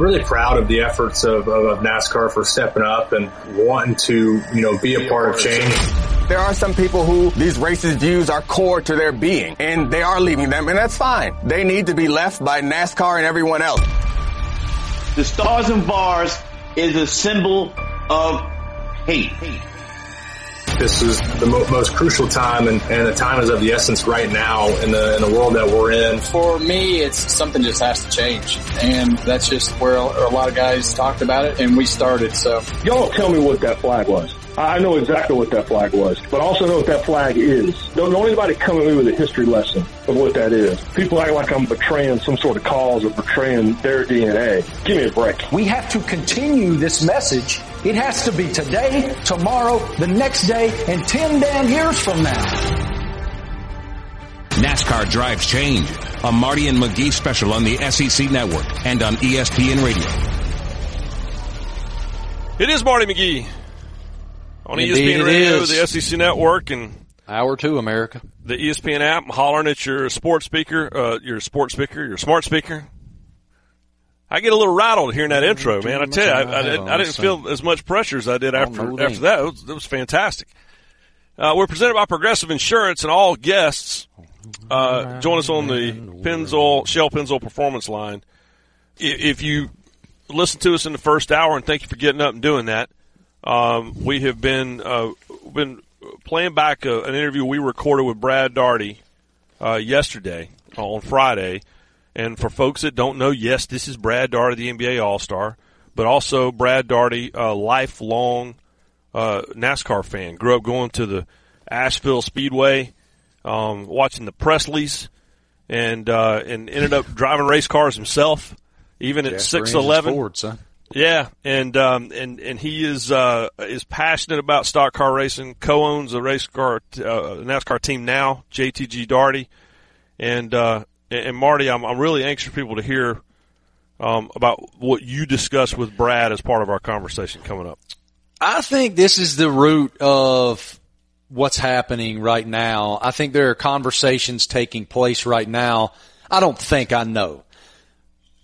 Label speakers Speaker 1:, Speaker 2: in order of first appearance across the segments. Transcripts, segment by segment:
Speaker 1: really proud of the efforts of, of, of NASCAR for stepping up and wanting to, you know, be a part of change.
Speaker 2: There are some people who these racist views are core to their being, and they are leaving them, and that's fine. They need to be left by NASCAR and everyone else.
Speaker 3: The stars and bars is a symbol of hate.
Speaker 1: This is the mo- most crucial time, and, and the time is of the essence right now in the in the world that we're in.
Speaker 4: For me, it's something just has to change, and that's just where a lot of guys talked about it, and we started. So
Speaker 5: y'all tell me what that flag was. I know exactly what that flag was, but I also know what that flag is. Don't, don't anybody come at me with a history lesson of what that is. People act like I'm betraying some sort of cause or betraying their DNA. Give me a break.
Speaker 6: We have to continue this message. It has to be today, tomorrow, the next day, and 10 damn years from now.
Speaker 7: NASCAR drives change. A Marty and McGee special on the SEC network and on ESPN radio.
Speaker 8: It is Marty McGee on
Speaker 9: Indeed
Speaker 8: ESPN Radio, the SEC Network, and
Speaker 9: Hour Two America,
Speaker 8: the ESPN app. Hollering at your sports speaker, uh, your sports speaker, your smart speaker. I get a little rattled hearing that intro, man. I tell you, I, I, didn't, I didn't feel as much pressure as I did after after that. It was, it was fantastic. Uh, we're presented by Progressive Insurance, and all guests uh, join us on the Pennzoil Shell Pennzoil Performance Line. If you listen to us in the first hour, and thank you for getting up and doing that. Um, we have been uh, been playing back a, an interview we recorded with Brad Daugherty uh, yesterday on Friday. And for folks that don't know, yes, this is Brad Daugherty, the NBA All Star, but also Brad Daugherty, a lifelong uh, NASCAR fan. Grew up going to the Asheville Speedway, um, watching the Pressleys, and uh, and ended up driving race cars himself, even at six eleven. Yeah, and um, and and he is uh, is passionate about stock car racing. Co-owns a race car uh, NASCAR team now, JTG Daugherty, and uh, and Marty, I'm I'm really anxious for people to hear um, about what you discussed with Brad as part of our conversation coming up.
Speaker 9: I think this is the root of what's happening right now. I think there are conversations taking place right now. I don't think I know.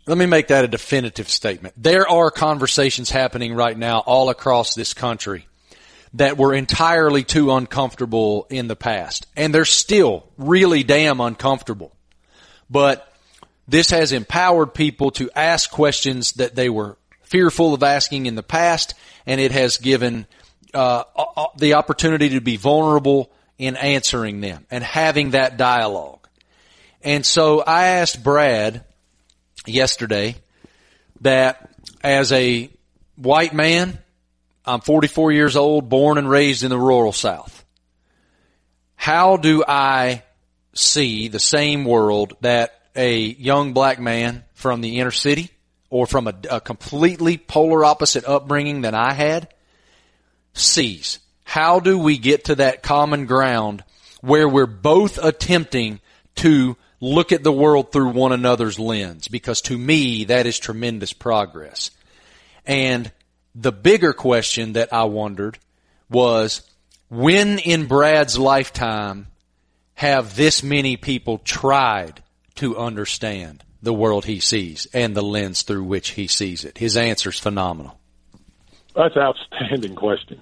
Speaker 9: Let me make that a definitive statement. There are conversations happening right now all across this country that were entirely too uncomfortable in the past. And they're still really damn uncomfortable. But this has empowered people to ask questions that they were fearful of asking in the past, and it has given uh, the opportunity to be vulnerable in answering them and having that dialogue. And so I asked Brad yesterday that as a white man, I'm 44 years old, born and raised in the rural South. How do I see the same world that a young black man from the inner city or from a, a completely polar opposite upbringing than I had sees? How do we get to that common ground where we're both attempting to look at the world through one another's lens? Because to me, that is tremendous progress. And the bigger question that I wondered was when in Brad's lifetime have this many people tried to understand the world he sees and the lens through which he sees it? His answer's phenomenal.
Speaker 5: That's an outstanding question.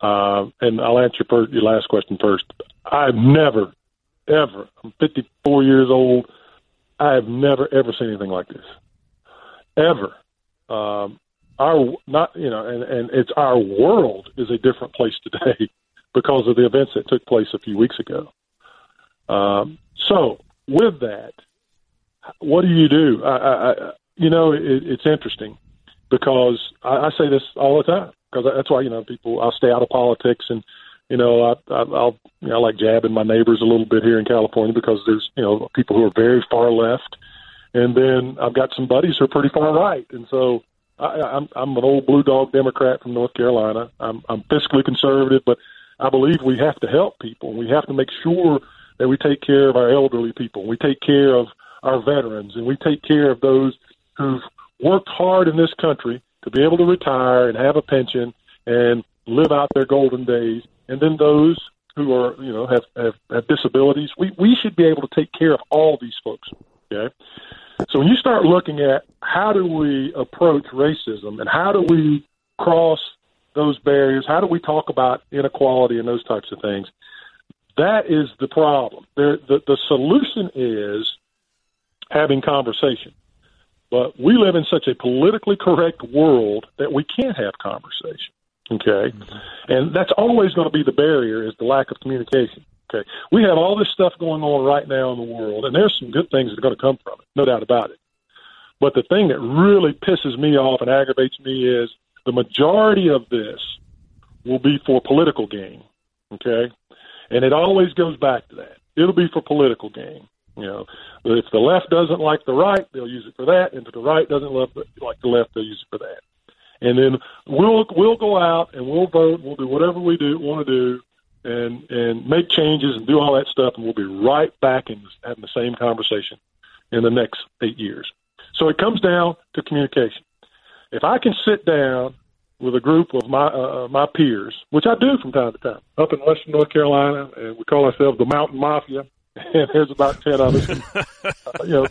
Speaker 5: Uh, and I'll answer your last question first. I've never, ever, I'm 54 years old. I have never, ever seen anything like this. Ever. Um, our not you know and and it's our world is a different place today because of the events that took place a few weeks ago um, so with that what do you do i, I I you know it, it's interesting because I, I say this all the time because that's why you know people i'll stay out of politics and you know i, I i'll you know I like jabbing my neighbors a little bit here in california because there's you know people who are very far left and then i've got some buddies who are pretty far right and so I, I'm I'm an old blue dog Democrat from North Carolina. I'm I'm fiscally conservative, but I believe we have to help people. We have to make sure that we take care of our elderly people. We take care of our veterans, and we take care of those who've worked hard in this country to be able to retire and have a pension and live out their golden days. And then those who are you know have have, have disabilities. We we should be able to take care of all these folks. Okay. So when you start looking at how do we approach racism and how do we cross those barriers, how do we talk about inequality and those types of things, that is the problem. There, the, the solution is having conversation. But we live in such a politically correct world that we can't have conversation. Okay, and that's always going to be the barrier is the lack of communication. Okay, we have all this stuff going on right now in the world, and there's some good things that are going to come from it, no doubt about it. But the thing that really pisses me off and aggravates me is the majority of this will be for political gain. Okay, and it always goes back to that. It'll be for political gain. You know, if the left doesn't like the right, they'll use it for that, and if the right doesn't love, like the left, they'll use it for that. And then we'll we'll go out and we'll vote. We'll do whatever we do want to do, and and make changes and do all that stuff, and we'll be right back in having the same conversation in the next eight years. So it comes down to communication. If I can sit down with a group of my uh, uh my peers, which I do from time to time, up in Western North Carolina, and we call ourselves the Mountain Mafia and there's about ten of us. And, uh, you know,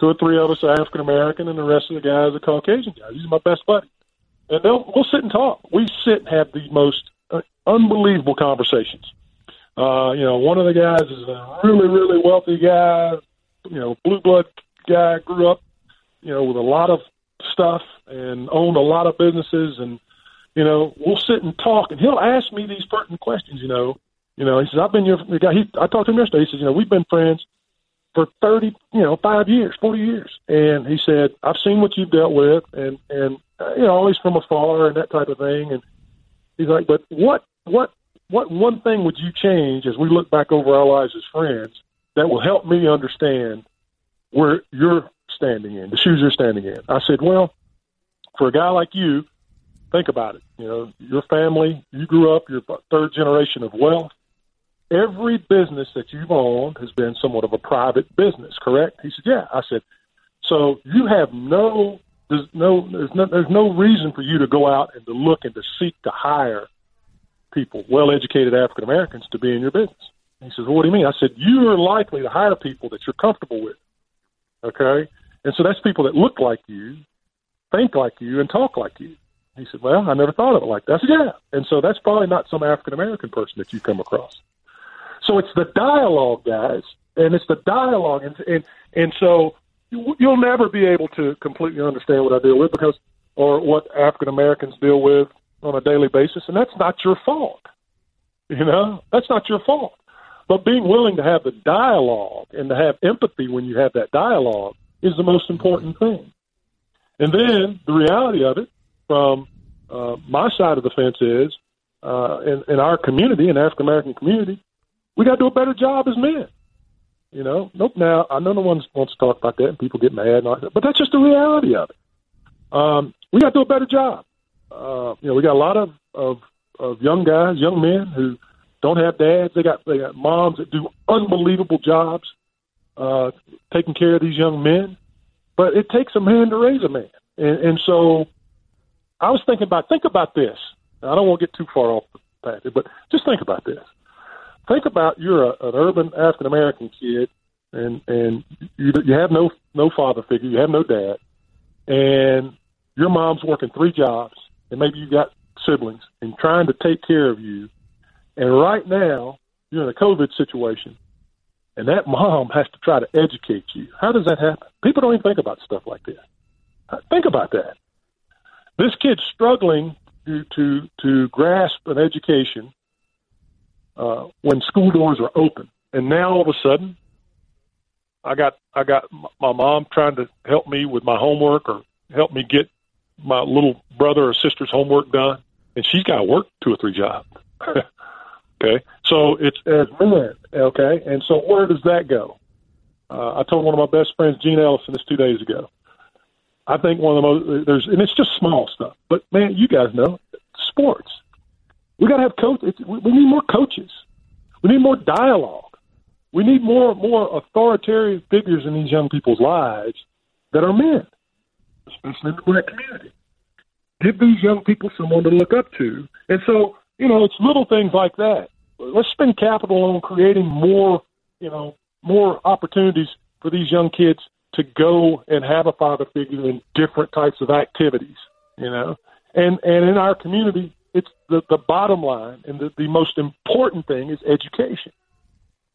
Speaker 5: two or three of us are African American, and the rest of the guys are Caucasian guys. These are my best buddies, and they'll we'll sit and talk. We sit and have the most uh, unbelievable conversations. Uh, you know, one of the guys is a really really wealthy guy. You know, blue blood guy, grew up, you know, with a lot of stuff and owned a lot of businesses and you know, we'll sit and talk, and he'll ask me these pertinent questions. You know, you know, he says, I've been your guy. He, I talked to him yesterday. He says, you know, we've been friends for 30, you know, five years, 40 years. And he said, I've seen what you've dealt with and, and, uh, you know, always from afar and that type of thing. And he's like, but what, what, what one thing would you change as we look back over our lives as friends that will help me understand where you're standing in, the shoes you're standing in? I said, well, for a guy like you, think about it. You know, your family, you grew up, you're third generation of wealth every business that you've owned has been somewhat of a private business, correct? He said, yeah. I said, so you have no, there's no, there's no, there's no reason for you to go out and to look and to seek to hire people, well-educated African Americans, to be in your business. He says, well, what do you mean? I said, you are likely to hire people that you're comfortable with. Okay. And so that's people that look like you, think like you, and talk like you. He said, well, I never thought of it like that. I said, yeah. And so that's probably not some African American person that you come across. So it's the dialogue, guys, and it's the dialogue, and and and so you'll never be able to completely understand what I deal with because, or what African Americans deal with on a daily basis, and that's not your fault. You know, that's not your fault. But being willing to have the dialogue and to have empathy when you have that dialogue is the most important thing. And then the reality of it from uh, my side of the fence is uh, in, in our community, in African American community, we got to do a better job as men. You know, nope. Now I know no one wants to talk about that, and people get mad, and all that, but that's just the reality of it. Um, we got to do a better job. Uh, you know, we got a lot of, of of young guys, young men who don't have dads. They got they got moms that do unbelievable jobs uh, taking care of these young men. But it takes a man to raise a man, and, and so I was thinking about think about this. I don't want to get too far off the path, but just think about this think about you're a, an urban African American kid, and and you you have no no father figure, you have no dad, and your mom's working three jobs, and maybe you got siblings, and trying to take care of you, and right now you're in a COVID situation, and that mom has to try to educate you. How does that happen? People don't even think about stuff like this. Think about that. This kid's struggling to to, to grasp an education uh, when school doors were open. And now all of a sudden, I got I got my mom trying to help me with my homework or help me get my little brother or sister's homework done, and she's got to work two or three jobs. okay, so it's as men. Okay, and so where does that go? Uh, I told one of my best friends, Gene Ellison, this two days ago. I think one of the most there's and it's just small stuff, but man, you guys know sports. We got to have coaches. We need more coaches. We need more dialogue. We need more more authoritarian figures in these young people's lives that are men, especially in the black community. Give these young people someone to look up to. And so, you know, it's little things like that. Let's spend capital on creating more, you know, more opportunities for these young kids to go and have a father figure in different types of activities, you know. And and in our community, it's the, the bottom line and the, the most important thing is education.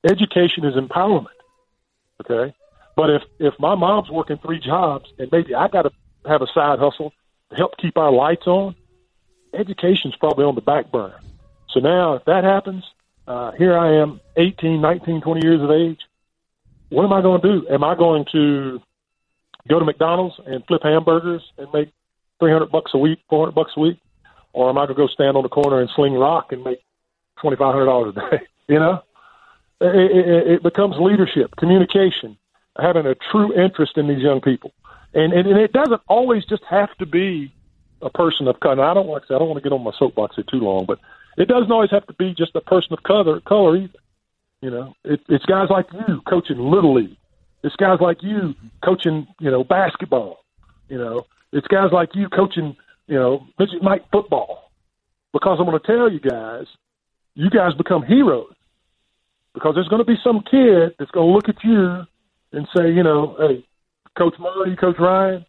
Speaker 5: Education is empowerment. Okay. But if if my mom's working three jobs and maybe I got to have a side hustle to help keep our lights on, education's probably on the back burner. So now, if that happens, uh, here I am, 18, 19, 20 years of age. What am I going to do? Am I going to go to McDonald's and flip hamburgers and make 300 bucks a week, 400 bucks a week? Or am I going to go stand on the corner and sling rock and make $2,500 a day? you know? It, it, it becomes leadership, communication, having a true interest in these young people. And, and, and it doesn't always just have to be a person of color. I don't like I don't want to get on my soapbox here too long, but it doesn't always have to be just a person of color color either. You know, it, it's guys like you coaching little league. It's guys like you coaching, you know, basketball. You know, it's guys like you coaching, you know, midget night football. Because I'm going to tell you guys, you guys become heroes. Because there's going to be some kid that's going to look at you and say, you know, hey, Coach Murray, Coach Ryan,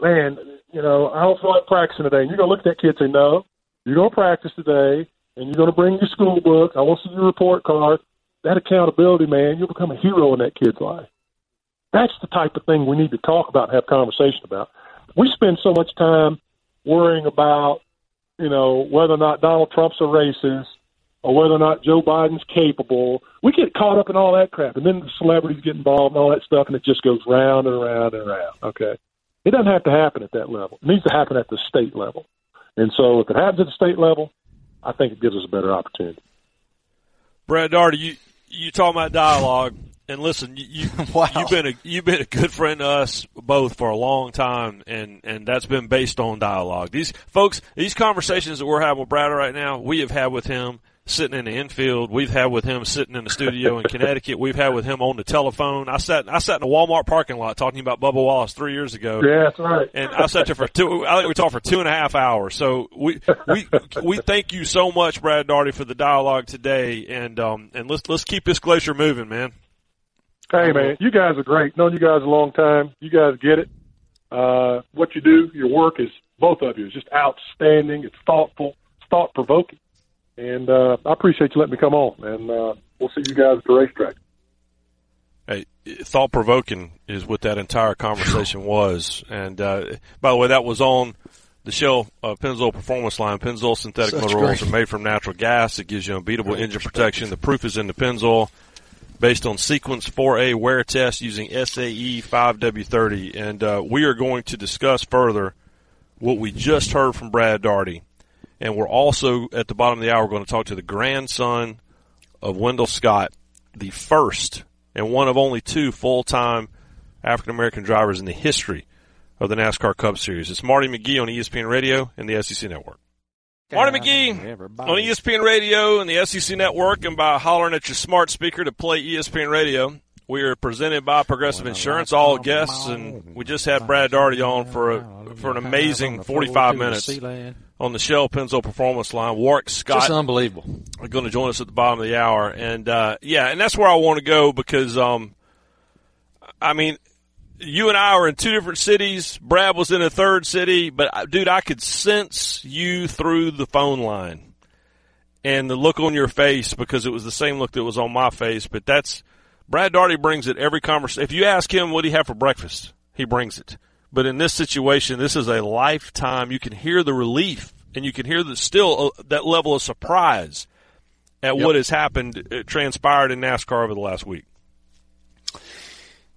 Speaker 5: man, you know, I don't feel like practicing today. And you're going to look at that kid and say, no, you're going to practice today, and you're going to bring your school book. I want to see your report card. That accountability, man, you'll become a hero in that kid's life. That's the type of thing we need to talk about and have conversation about. We spend so much time worrying about, you know, whether or not Donald Trump's a racist or whether or not Joe Biden's capable. We get caught up in all that crap, and then the celebrities get involved and all that stuff, and it just goes round and round and round. Okay, it doesn't have to happen at that level. It needs to happen at the state level. And so, if it happens at the state level, I think it gives us a better opportunity.
Speaker 8: Brad Daugherty, you you talking about dialogue, and listen, you,
Speaker 9: wow.
Speaker 8: you've been a you've been a good friend to us both for a long time, and and that's been based on dialogue. These folks, these conversations that we're having with Brad right now, we have had with him sitting in the infield. We've had with him sitting in the studio in Connecticut. We've had with him on the telephone. I sat I sat in a Walmart parking lot talking about Bubba Wallace three years ago.
Speaker 5: Yeah, that's right.
Speaker 8: And I sat there for two. I think we talked for two and a half hours. So we we we thank you so much, Brad Daugherty, for the dialogue today. And um and let's let's keep this glacier moving, man.
Speaker 5: Hey man, you guys are great. Known you guys a long time. You guys get it. Uh, what you do, your work is both of you is just outstanding. It's thoughtful, it's thought provoking. And uh, I appreciate you letting me come on. And uh, we'll see you guys at the racetrack.
Speaker 8: Hey, thought provoking is what that entire conversation was. And uh, by the way, that was on the Shell uh, Pennzoil Performance Line. Pennzoil synthetic
Speaker 9: Such
Speaker 8: motor oils are made from natural gas. It gives you unbeatable engine protection. The proof is in the Pennzoil. Based on Sequence 4A wear test using SAE 5W30. And uh, we are going to discuss further what we just heard from Brad Daugherty. And we're also, at the bottom of the hour, going to talk to the grandson of Wendell Scott, the first and one of only two full-time African American drivers in the history of the NASCAR Cup Series. It's Marty McGee on ESPN Radio and the SEC Network. Marty McGee on ESPN Radio and the SEC Network, and by hollering at your smart speaker to play ESPN Radio. We are presented by Progressive Insurance. All guests, and we just had Brad Daugherty on for a, for an amazing 45 minutes on the Shell Pennzoil Performance Line. Warrick Scott
Speaker 9: Just unbelievable.
Speaker 8: are going to join us at the bottom of the hour, and uh, yeah, and that's where I want to go because, um, I mean, you and I are in two different cities. Brad was in a third city, but uh, dude, I could sense you through the phone line and the look on your face because it was the same look that was on my face. But that's Brad Daugherty brings it every conversation. If you ask him what do you have for breakfast, he brings it. But in this situation, this is a lifetime. You can hear the relief and you can hear the still uh, that level of surprise at what has happened, uh, transpired in NASCAR over the last week.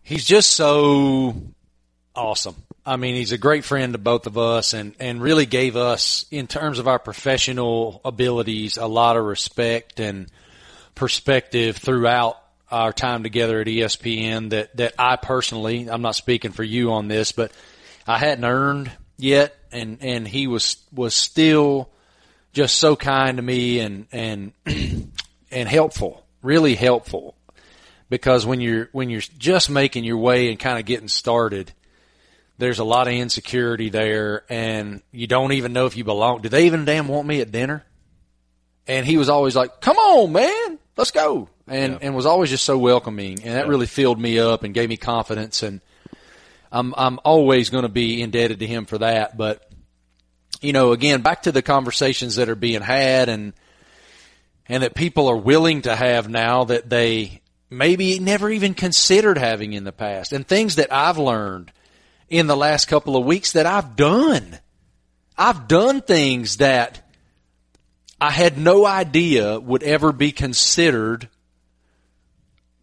Speaker 9: He's just so awesome. I mean, he's a great friend to both of us and, and really gave us, in terms of our professional abilities, a lot of respect and perspective throughout our time together at ESPN that, that I personally, I'm not speaking for you on this, but I hadn't earned yet. And, and he was, was still just so kind to me and, and, and helpful, really helpful because when you're when you're just making your way and kind of getting started, there's a lot of insecurity there, and you don't even know if you belong. Do they even damn want me at dinner? And he was always like, "Come on, man, let's go," and and was always just so welcoming, and that really filled me up and gave me confidence. And I'm I'm always going to be indebted to him for that. But you know, again, back to the conversations that are being had and and that people are willing to have now that they maybe never even considered having in the past, and things that I've learned in the last couple of weeks that I've done. I've done things that I had no idea would ever be considered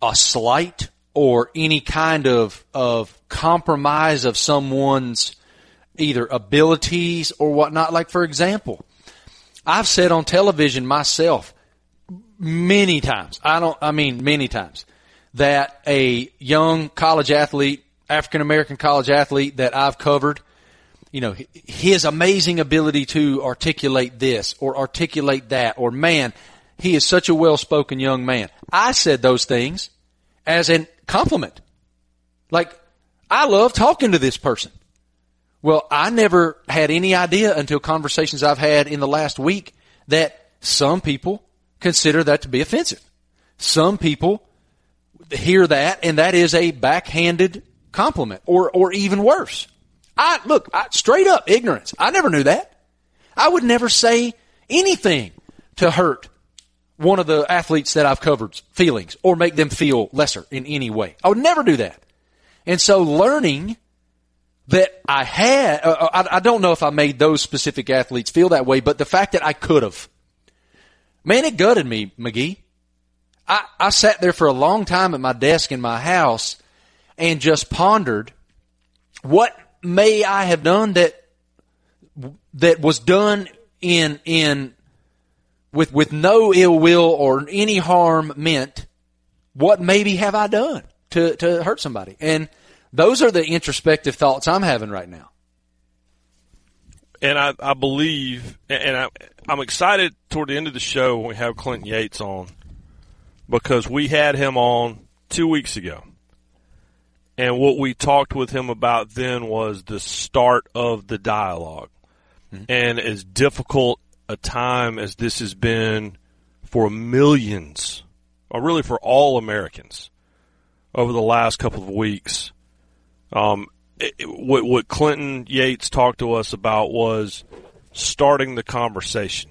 Speaker 9: a slight or any kind of, of compromise of someone's either abilities or whatnot. Like, for example, I've said on television myself many times, I don't, I mean many times, that a young college athlete, African American college athlete that I've covered, you know, his amazing ability to articulate this or articulate that or man, he is such a well-spoken young man. I said those things as a compliment. Like, I love talking to this person. Well, I never had any idea until conversations I've had in the last week that some people consider that to be offensive. Some people hear that and that is a backhanded compliment or, or even worse. I, look, I, straight up ignorance. I never knew that. I would never say anything to hurt one of the athletes that I've covered feelings or make them feel lesser in any way. I would never do that. And so learning that I had, uh, uh, I, I don't know if I made those specific athletes feel that way, but the fact that I could have, man, it gutted me, McGee. I, I sat there for a long time at my desk in my house and just pondered what may I have done that that was done in in with with no ill will or any harm meant, what maybe have I done to to hurt somebody? And those are the introspective thoughts I'm having right now.
Speaker 8: And I, I believe, and I, I'm excited toward the end of the show when we have Clinton Yates on, because we had him on two weeks ago. And what we talked with him about then was the start of the dialog mm-hmm. And as difficult a time as this has been for millions, or really for all Americans, over the last couple of weeks. Um, it, what, what Clinton Yates talked to us about was starting the conversation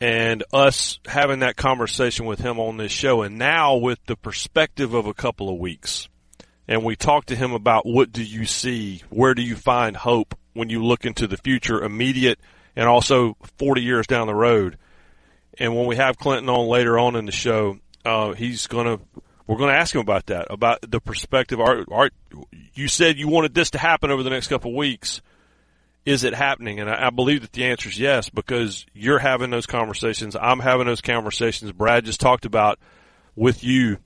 Speaker 8: and us having that conversation with him on this show. And now with the perspective of a couple of weeks, and we talked to him about what do you see? Where do you find hope when you look into the future, immediate and also 40 years down the road? And when we have Clinton on later on in the show, uh, he's going to we're going to ask him about that, about the perspective. Art, Art, you said you wanted this to happen over the next couple of weeks. Is it happening? And I, I believe that the answer is yes, because you're having those conversations. I'm having those conversations. Brad just talked about with you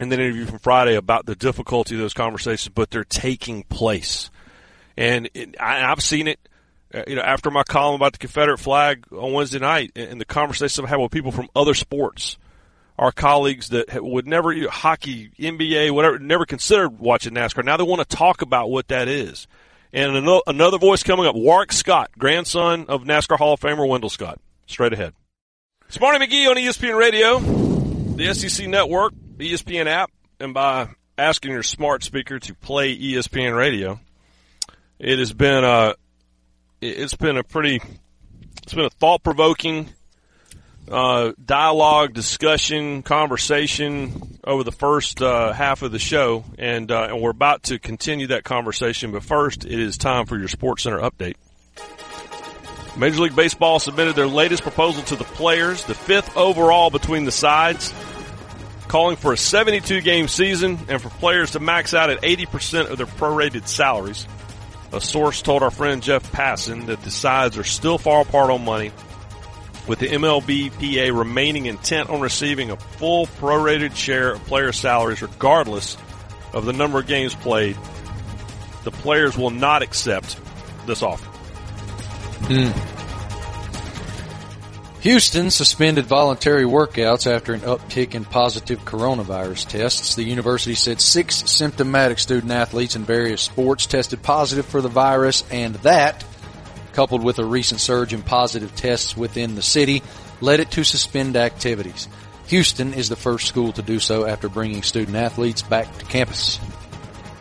Speaker 8: in the interview from Friday about the difficulty of those conversations, but they're taking place. And it, I, I've seen it uh, you know, after my column about the Confederate flag on Wednesday night and the conversations I've had with people from other sports our colleagues that would never hockey, NBA, whatever, never considered watching NASCAR. Now they want to talk about what that is. And another voice coming up, Warrick Scott, grandson of NASCAR Hall of Famer Wendell Scott. Straight ahead. Smarty McGee on ESPN Radio, the SEC Network, ESPN app, and by asking your smart speaker to play ESPN Radio. It has been uh, a, it's been a pretty, it's been a thought provoking uh, dialogue, discussion, conversation over the first uh, half of the show, and uh, and we're about to continue that conversation. But first, it is time for your Sports Center update. Major League Baseball submitted their latest proposal to the players, the fifth overall between the sides, calling for a 72 game season and for players to max out at 80% of their prorated salaries. A source told our friend Jeff Passan that the sides are still far apart on money with the MLBPA remaining intent on receiving a full prorated share of player salaries regardless of the number of games played, the players will not accept this offer.
Speaker 9: Mm. Houston suspended voluntary workouts after an uptick in positive coronavirus tests. The university said six symptomatic student athletes in various sports tested positive for the virus and that coupled with a recent surge in positive tests within the city, led it to suspend activities. Houston is the first school to do so after bringing student athletes back to campus.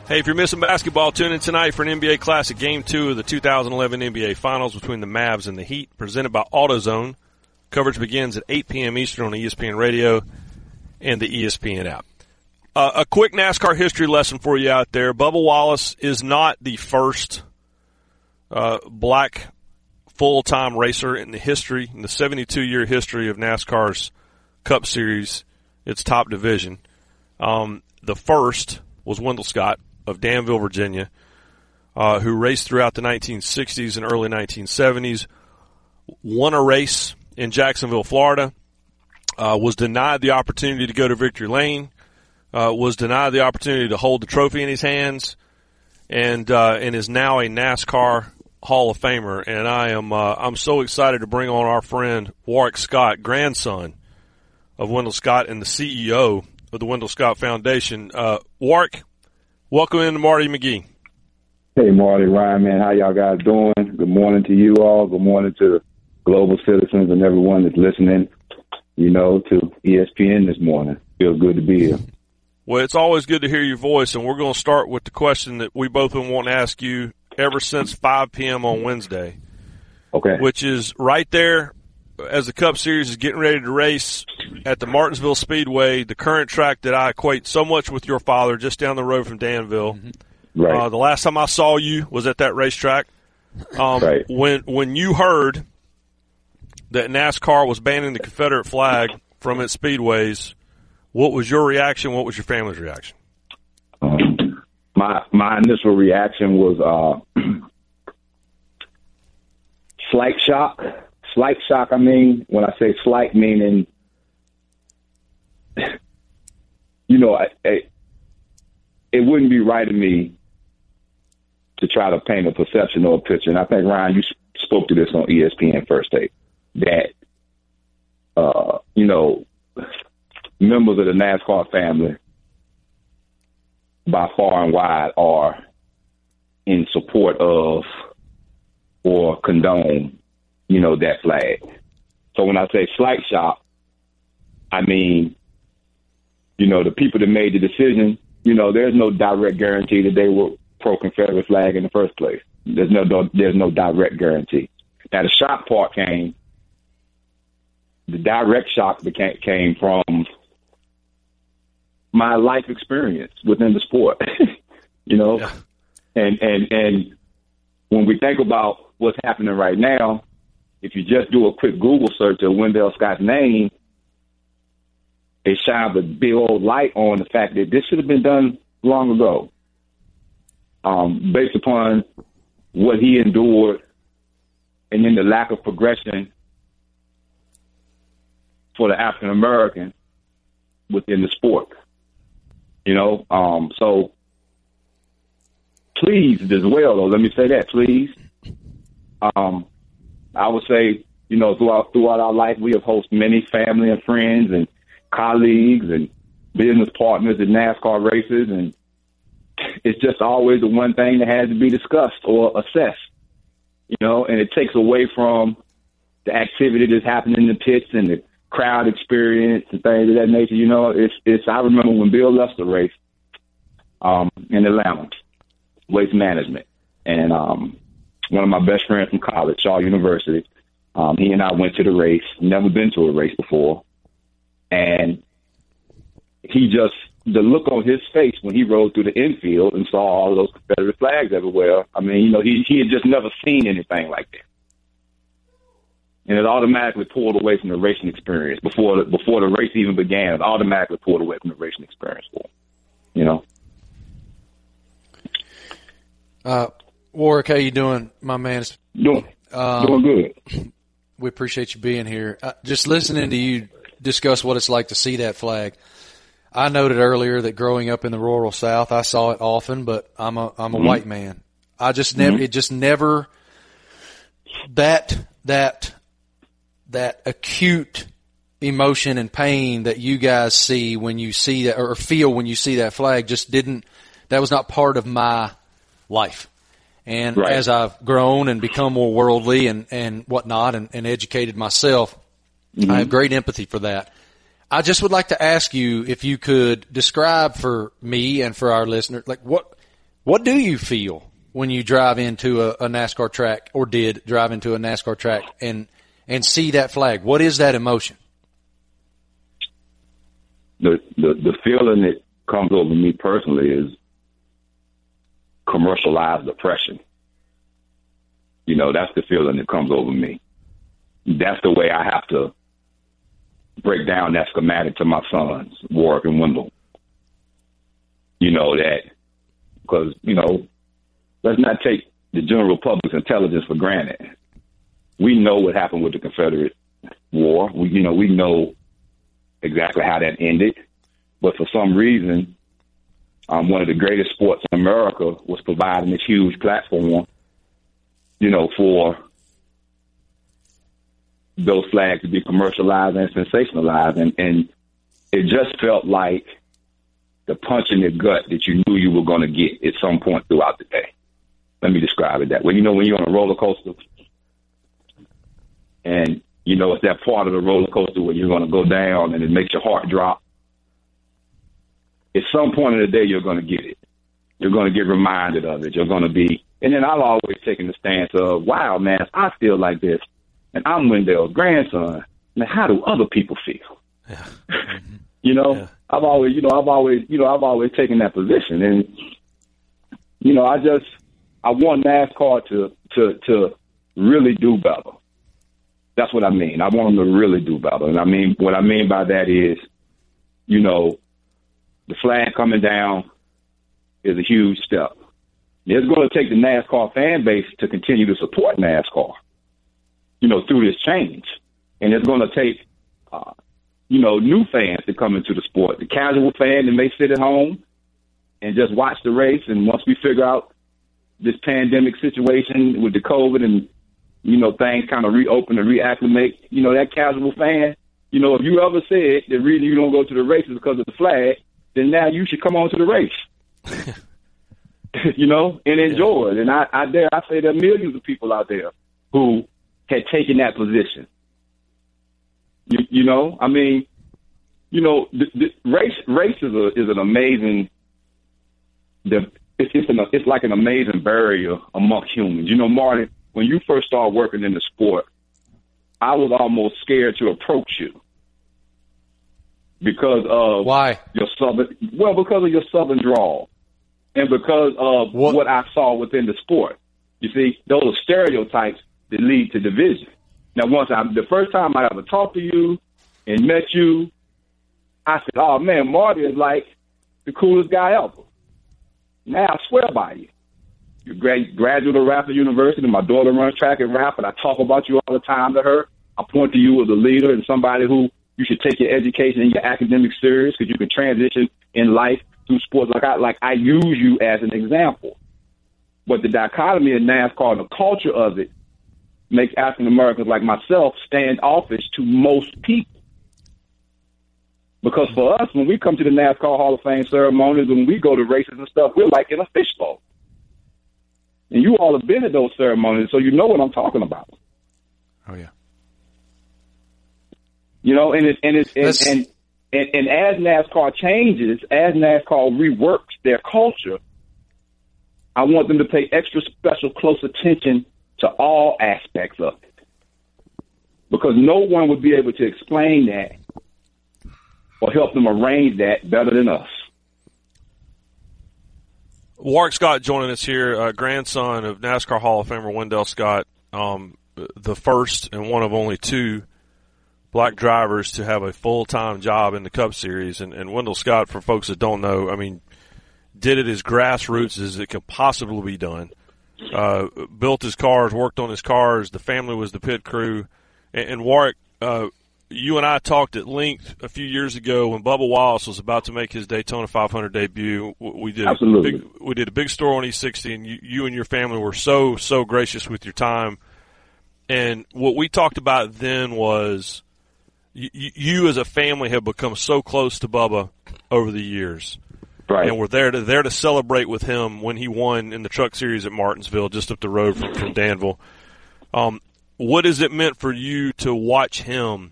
Speaker 8: Hey, if you're missing basketball, tune in tonight for an NBA Classic Game 2 of the 2011 NBA Finals between the Mavs and the Heat, presented by AutoZone. Coverage begins at 8 p.m. Eastern on ESPN Radio and the ESPN app. Uh, a quick NASCAR history lesson for you out there. Bubba Wallace is not the first uh, black full-time racer in the history, in the 72-year history of NASCAR's Cup Series, its top division. Um, the first was Wendell Scott of Danville, Virginia, uh, who raced throughout the 1960s and early 1970s, won a race in Jacksonville, Florida, uh, was denied the opportunity to go to Victory Lane, uh, was denied the opportunity to hold the trophy in his hands, and uh, and is now a NASCAR Hall of Famer. And I am uh, I'm so excited to bring on our friend Warrick Scott, grandson of Wendell Scott and the CEO of the Wendell Scott Foundation. Uh, Warrick, Welcome in to Marty McGee.
Speaker 10: Hey, Marty, Ryan, man, how y'all guys doing? Good morning to you all. Good morning to the global citizens and everyone that's listening, you know, to ESPN this morning. Feels good to be here.
Speaker 8: Well, it's always good to hear your voice, and we're going to start with the question that we both been wanting to ask you ever since 5 p.m. on Wednesday.
Speaker 10: Okay.
Speaker 8: Which is right there as the Cup Series is getting ready to race at the Martinsville Speedway, the current track that I equate so much with your father, just down the road from Danville.
Speaker 10: Mm-hmm. Right.
Speaker 8: Uh, the last time I saw you was at that racetrack. Um,
Speaker 10: right.
Speaker 8: When when you heard that NASCAR was banning the Confederate flag from its speedways, what was your reaction? What was your family's reaction?
Speaker 10: My my initial reaction was uh, slight shock slight shock. I mean, when I say slight, meaning, you know, I, I, it wouldn't be right of me to try to paint a perception or a picture. And I think Ryan, you spoke to this on ESPN first take that, uh, you know, members of the NASCAR family, by far and wide, are in support of or condone you know, that flag. So when I say slight shock, I mean, you know, the people that made the decision, you know, there's no direct guarantee that they were pro Confederate flag in the first place. There's no, no there's no direct guarantee. Now the shock part came. The direct shock became came from my life experience within the sport. you know, yeah. and and and when we think about what's happening right now, if you just do a quick Google search of Wendell Scott's name, it shines a big old light on the fact that this should have been done long ago. Um, based upon what he endured and then the lack of progression for the African American within the sport. You know, um, so please as well though, let me say that, please. Um, I would say, you know, throughout throughout our life, we have hosted many family and friends and colleagues and business partners at NASCAR races, and it's just always the one thing that has to be discussed or assessed, you know, and it takes away from the activity that's happening in the pits and the crowd experience and things of that nature. You know, it's it's. I remember when Bill Lester raced um, in Atlanta, waste management, and um, one of my best friends from college, Shaw University. Um, he and I went to the race. Never been to a race before, and he just the look on his face when he rode through the infield and saw all those Confederate flags everywhere. I mean, you know, he he had just never seen anything like that, and it automatically pulled away from the racing experience before the, before the race even began. It automatically pulled away from the racing experience for you know.
Speaker 9: Uh, Warrick, how you doing, my man?
Speaker 10: Doing, um, doing good.
Speaker 9: We appreciate you being here. Uh, just listening to you discuss what it's like to see that flag. I noted earlier that growing up in the rural South, I saw it often, but I'm a I'm a mm-hmm. white man. I just never mm-hmm. it just never that that that acute emotion and pain that you guys see when you see that or feel when you see that flag just didn't that was not part of my life. And right. as I've grown and become more worldly and, and whatnot and, and educated myself, mm-hmm. I have great empathy for that. I just would like to ask you if you could describe for me and for our listeners, like what, What do you feel when you drive into a, a NASCAR track or did drive into a NASCAR track and and see that flag? What is that emotion?
Speaker 10: The the the feeling that comes over me personally is commercialized oppression. You know, that's the feeling that comes over me. That's the way I have to break down that schematic to my sons, Warrick and Wendell. You know that because you know, let's not take the general public's intelligence for granted. We know what happened with the Confederate War. We you know we know exactly how that ended, but for some reason, um, one of the greatest sports in America was providing this huge platform, you know, for those flags to be commercialized and sensationalized, and and it just felt like the punch in the gut that you knew you were going to get at some point throughout the day. Let me describe it that way. You know, when you're on a roller coaster, know it's that part of the roller coaster where you're going to go down, and it makes your heart drop. At some point in the day, you're going to get it. You're going to get reminded of it. You're going to be, and then I've always taken the stance of, "Wow, man, I feel like this." and I'm Wendell's grandson. Now, how do other people feel? Yeah. you know, yeah. I've always, you know, I've always, you know, I've always taken that position, and you know, I just, I want NASCAR to to to really do better. That's what I mean. I want them to really do better, and I mean what I mean by that is, you know, the flag coming down is a huge step. It's going to take the NASCAR fan base to continue to support NASCAR you know, through this change. And it's going to take, uh, you know, new fans to come into the sport. The casual fan that may sit at home and just watch the race. And once we figure out this pandemic situation with the COVID and, you know, things kind of reopen and reacclimate, you know, that casual fan, you know, if you ever said the reason you don't go to the races because of the flag, then now you should come on to the race. you know, and enjoy it. And I, I dare I say there are millions of people out there who had taken that position. You, you know, I mean, you know, the, the race race is a is an amazing. The it's it's, an, it's like an amazing barrier among humans. You know, Martin, when you first started working in the sport, I was almost scared to approach you because of
Speaker 9: why
Speaker 10: your southern. Well, because of your southern drawl, and because of what, what I saw within the sport. You see, those are stereotypes that lead to division. Now, once I, the first time I ever talked to you and met you, I said, "Oh man, Marty is like the coolest guy ever." Now I swear by you. Grad, graduate of Radford University. My daughter runs track and Radford. I talk about you all the time to her. I point to you as a leader and somebody who you should take your education and your academic serious because you can transition in life through sports. Like I like I use you as an example. But the dichotomy of NASCAR and the culture of it makes African Americans like myself stand office to most people. Because for us, when we come to the NASCAR Hall of Fame ceremonies, when we go to races and stuff, we're like in a fishbowl. And you all have been at those ceremonies, so you know what I'm talking about.
Speaker 9: Oh yeah.
Speaker 10: You know, and it, and it's and, and, and and as NASCAR changes, as NASCAR reworks their culture, I want them to pay extra special close attention to all aspects of it. Because no one would be able to explain that or help them arrange that better than us.
Speaker 8: Warrick Scott joining us here, uh, grandson of NASCAR Hall of Famer Wendell Scott, um, the first and one of only two black drivers to have a full time job in the Cup Series. And, and Wendell Scott, for folks that don't know, I mean, did it as grassroots as it could possibly be done uh, built his cars, worked on his cars. The family was the pit crew. And, and Warrick, uh, you and I talked at length a few years ago when Bubba Wallace was about to make his Daytona 500 debut. We did
Speaker 10: Absolutely.
Speaker 8: A big, we did a big story on E60, and you, you and your family were so so gracious with your time. And what we talked about then was you, you as a family have become so close to Bubba over the years.
Speaker 10: Right.
Speaker 8: And we're there to there to celebrate with him when he won in the Truck Series at Martinsville, just up the road from, from Danville. Um, what has it meant for you to watch him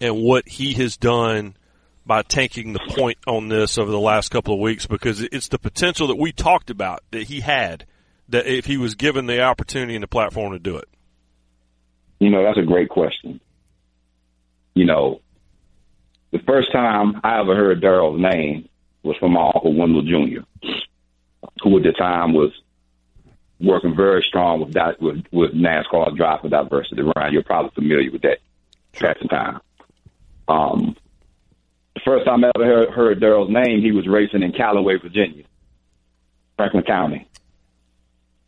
Speaker 8: and what he has done by taking the point on this over the last couple of weeks because it's the potential that we talked about that he had that if he was given the opportunity and the platform to do it?
Speaker 10: You know, that's a great question. You know, the first time I ever heard Darrell's name was from my uncle Wendell Jr., who at the time was working very strong with that with, with NASCAR Drive for Diversity. Ryan, you're probably familiar with that at the time. Um, the first time I ever heard, heard Darrell's name, he was racing in Callaway, Virginia, Franklin County,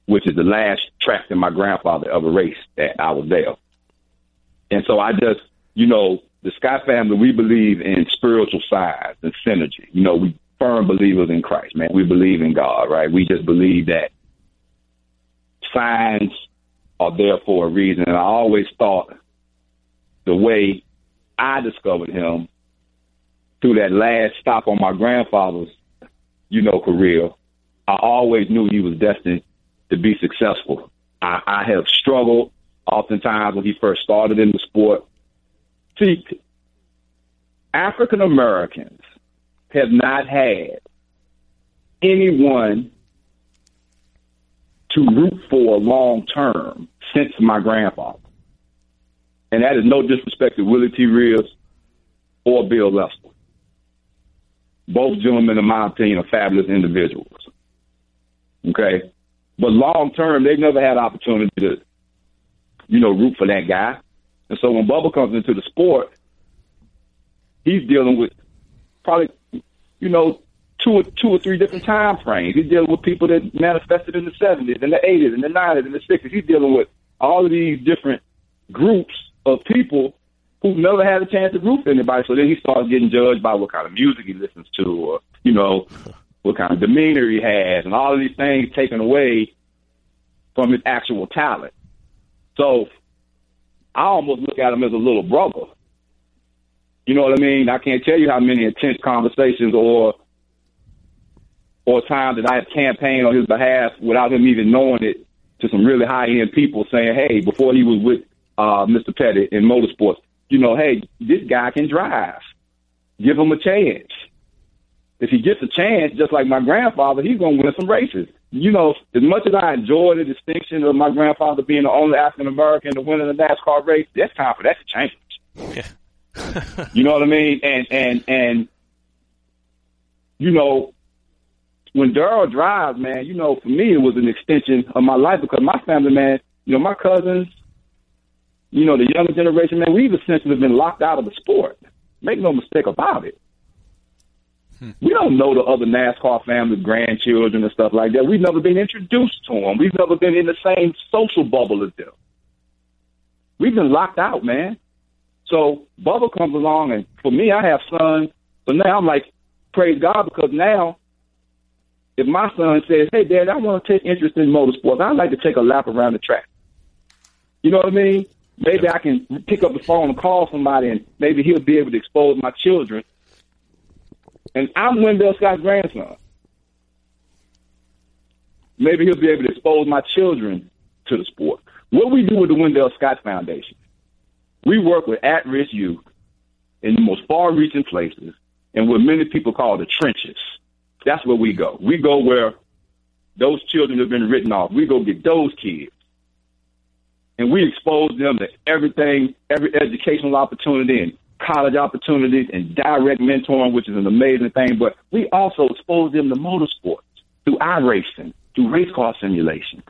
Speaker 10: which is the last track that my grandfather ever raced at. I was there. And so I just, you know, the Scott family, we believe in spiritual sides and synergy. You know, we firm believers in Christ, man. We believe in God, right? We just believe that signs are there for a reason. And I always thought the way I discovered him through that last stop on my grandfather's, you know, career, I always knew he was destined to be successful. I, I have struggled oftentimes when he first started in the sport. See, African Americans have not had anyone to root for long term since my grandfather. And that is no disrespect to Willy T. Ribbs or Bill Lester. Both gentlemen, in my opinion, are fabulous individuals. Okay? But long term, they've never had opportunity to, you know, root for that guy. And so when Bubba comes into the sport, he's dealing with probably, you know, two or two or three different time frames. He's dealing with people that manifested in the seventies and the eighties and the nineties and the sixties. He's dealing with all of these different groups of people who never had a chance to root anybody. So then he starts getting judged by what kind of music he listens to, or you know, what kind of demeanor he has, and all of these things taken away from his actual talent. So I almost look at him as a little brother. You know what I mean? I can't tell you how many intense conversations or or times that I have campaigned on his behalf without him even knowing it to some really high end people saying, Hey, before he was with uh Mr. Petty in motorsports, you know, hey, this guy can drive. Give him a chance. If he gets a chance, just like my grandfather, he's gonna win some races. You know, as much as I enjoy the distinction of my grandfather being the only African American to win in a NASCAR race, it's time for that to change. Yeah. you know what I mean? And and and you know, when Darrell drives, man, you know, for me it was an extension of my life because my family, man, you know, my cousins, you know, the younger generation, man, we've essentially been locked out of the sport. Make no mistake about it. Hmm. We don't know the other NASCAR families, grandchildren, and stuff like that. We've never been introduced to them. We've never been in the same social bubble as them. We've been locked out, man. So Bubba comes along, and for me, I have sons. So now I'm like, praise God, because now if my son says, "Hey, Dad, I want to take interest in motorsports. I'd like to take a lap around the track," you know what I mean? Maybe I can pick up the phone and call somebody, and maybe he'll be able to expose my children. And I'm Wendell Scott's grandson. Maybe he'll be able to expose my children to the sport. What we do with the Wendell Scott Foundation, we work with at-risk youth in the most far-reaching places and what many people call the trenches. That's where we go. We go where those children have been written off. We go get those kids. And we expose them to everything, every educational opportunity and college opportunities and direct mentoring, which is an amazing thing. But we also expose them to motorsports through iRacing, through race car simulation.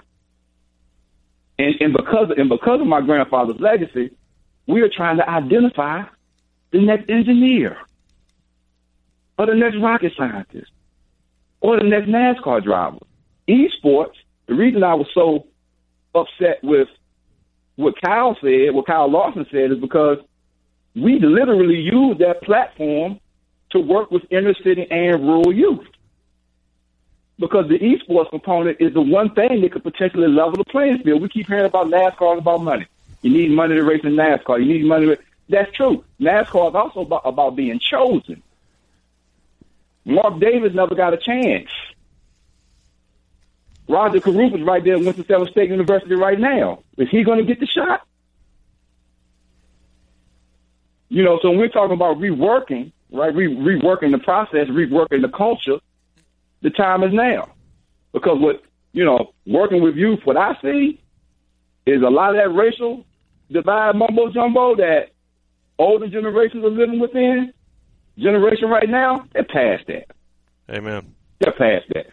Speaker 10: And, and because and because of my grandfather's legacy, we are trying to identify the next engineer or the next rocket scientist or the next NASCAR driver. Esports, the reason I was so upset with what Kyle said, what Kyle Larson said, is because we literally use that platform to work with inner city and rural youth. Because the esports component is the one thing that could potentially level the playing field. We keep hearing about NASCAR about money. You need money to race in NASCAR. You need money to. That's true. NASCAR is also about, about being chosen. Marc Davis never got a chance. Rajah Caruth is right there at Winston-Salem State University right now. Is he going to get the shot? You know, so when we're talking about reworking right? Re- reworking the process, reworking the culture. The time is now, because what you know, working with youth, what I see is a lot of that racial divide mumbo jumbo that older generations are living within. Generation right now, they're past that.
Speaker 8: Amen.
Speaker 10: They're past that.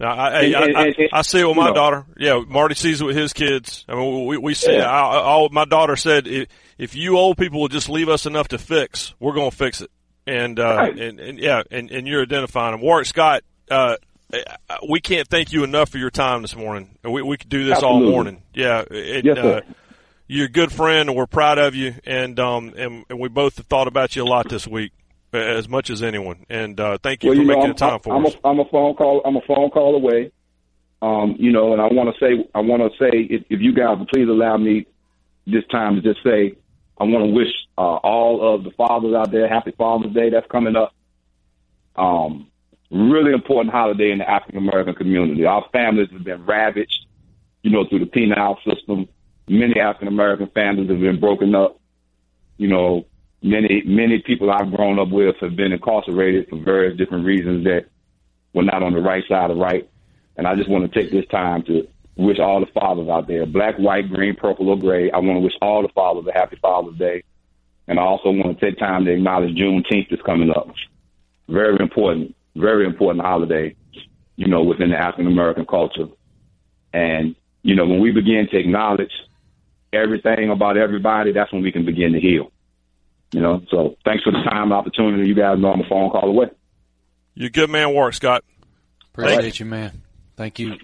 Speaker 8: I, I, and, I, and, I, I, see it with my know. daughter. Yeah, Marty sees it with his kids. I mean, we, we see yeah. it. I, my daughter said, if, if you old people will just leave us enough to fix, we're going to fix it. And, uh, right. and, and yeah, and, and you're identifying them. Warrick Scott, uh, we can't thank you enough for your time this morning. We, we could do this
Speaker 10: Absolutely.
Speaker 8: all morning. Yeah. It,
Speaker 10: yes, uh,
Speaker 8: you're a good friend and we're proud of you. And, um, and, and we both have thought about you a lot this week as much as anyone. And uh, thank you
Speaker 10: well,
Speaker 8: for
Speaker 10: you
Speaker 8: making time for
Speaker 10: I'm
Speaker 8: us.
Speaker 10: A, I'm a phone call. I'm a phone call away. Um, you know, and I want to say, I want to say, if, if you guys would please allow me this time to just say, I want to wish uh, all of the fathers out there happy Father's Day that's coming up. Um, really important holiday in the African American community. Our families have been ravaged, you know, through the penal system. Many African American families have been broken up. You know, many many people I've grown up with have been incarcerated for various different reasons that were not on the right side of right. And I just want to take this time to wish all the fathers out there, black, white, green, purple, or gray. I want to wish all the fathers a happy Father's Day. And I also want to take time to acknowledge Juneteenth is coming up. Very important, very important holiday, you know, within the African American culture. And, you know, when we begin to acknowledge everything about everybody, that's when we can begin to heal. You know, so thanks for the time and opportunity. You guys know I'm a phone call away.
Speaker 8: You're a good man, Warrick Scott.
Speaker 9: Appreciate right. you, man. Thank you.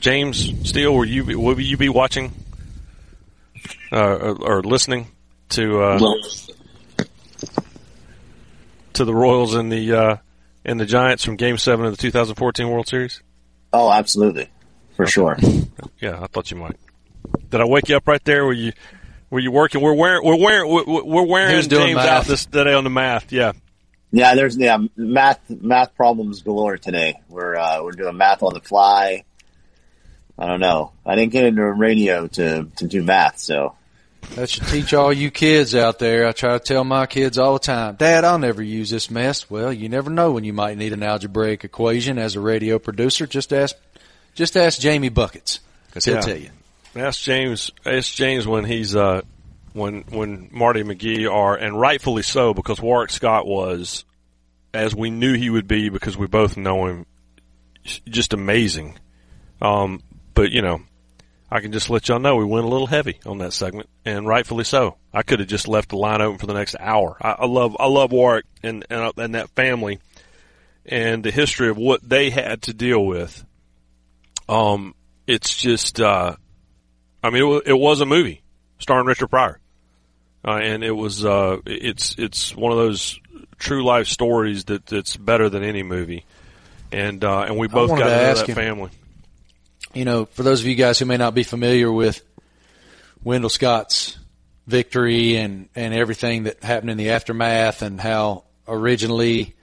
Speaker 8: James Steele, will you will you be watching uh, or, or, listening to uh, well, to the Royals and the uh, and the Giants from Game Seven of the 2014 World Series?
Speaker 11: Oh, absolutely, for okay. sure.
Speaker 8: Yeah, I thought you might. Did I wake you up right there? Were you were you working? We're wearing we're wearing we're wearing James
Speaker 9: math.
Speaker 8: out this today on the math. Yeah.
Speaker 11: Yeah, there's yeah math math problems galore today. We're uh, we're doing math on the fly. I don't know. I didn't get into radio to to do math, so
Speaker 9: that should teach all you kids out there. I try to tell my kids all the time, Dad, I'll never use this mess. Well, you never know when you might need an algebraic equation as a radio producer. Just ask, just ask Jamie Buckets because he'll
Speaker 8: yeah.
Speaker 9: tell you.
Speaker 8: Ask James. Ask James when he's uh, when when Marty McGee are, and rightfully so, because Warrick Scott was, as we knew he would be, because we both know him, just amazing. Um, but you know, I can just let y'all know we went a little heavy on that segment, and rightfully so. I could have just left the line open for the next hour. I, I love I love Warrick and, and and that family, and the history of what they had to deal with. Um, it's just. Uh, I mean, it, it was a movie starring Richard Pryor, uh, and it was uh, it's it's one of those true life stories that that's better than any movie, and uh, and we both got to, know that family.
Speaker 9: You know, for those of you guys who may not be familiar with Wendell Scott's victory and and everything that happened in the aftermath, and how originally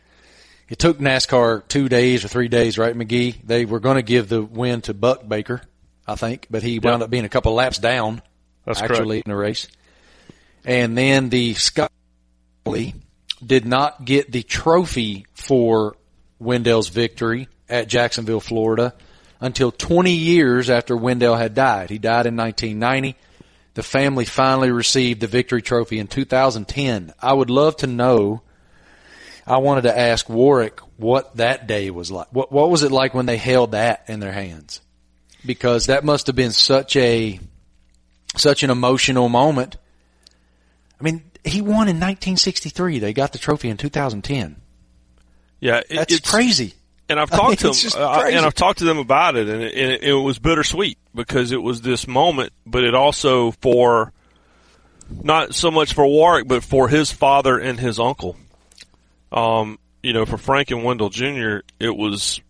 Speaker 9: it took NASCAR two days or three days, right, McGee? They were going to give the win to Buck Baker I think, but he wound yep. up being a couple laps down.
Speaker 8: That's
Speaker 9: actually
Speaker 8: correct.
Speaker 9: in the race. And then the Scott did not get the trophy for Wendell's victory at Jacksonville, Florida until 20 years after Wendell had died. He died in 1990. The family finally received the victory trophy in 2010. I would love to know. I wanted to ask Warrick what that day was like. What, what was it like when they held that in their hands? Because that must have been such a such an emotional moment. I mean, he won in 1963. They got the trophy in 2010.
Speaker 8: Yeah,
Speaker 9: it, that's crazy.
Speaker 8: And I've talked I mean, to them, uh, and I've talked to them about it, and it, it, it was bittersweet because it was this moment, but it also for not so much for Warrick, but for his father and his uncle. Um, you know, for Frank and Wendell Jr., it was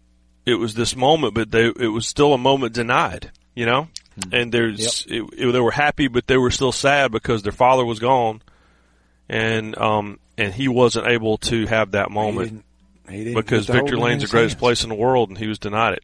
Speaker 8: it was this moment, but they, it was still a moment denied, you know? Mm-hmm. And there's, yep. it, it, they were happy, but they were still sad because their father was gone and, um, and he wasn't able to have that moment
Speaker 9: he didn't, he didn't
Speaker 8: because Victory Lane's the greatest hands. place in the world and he was denied it.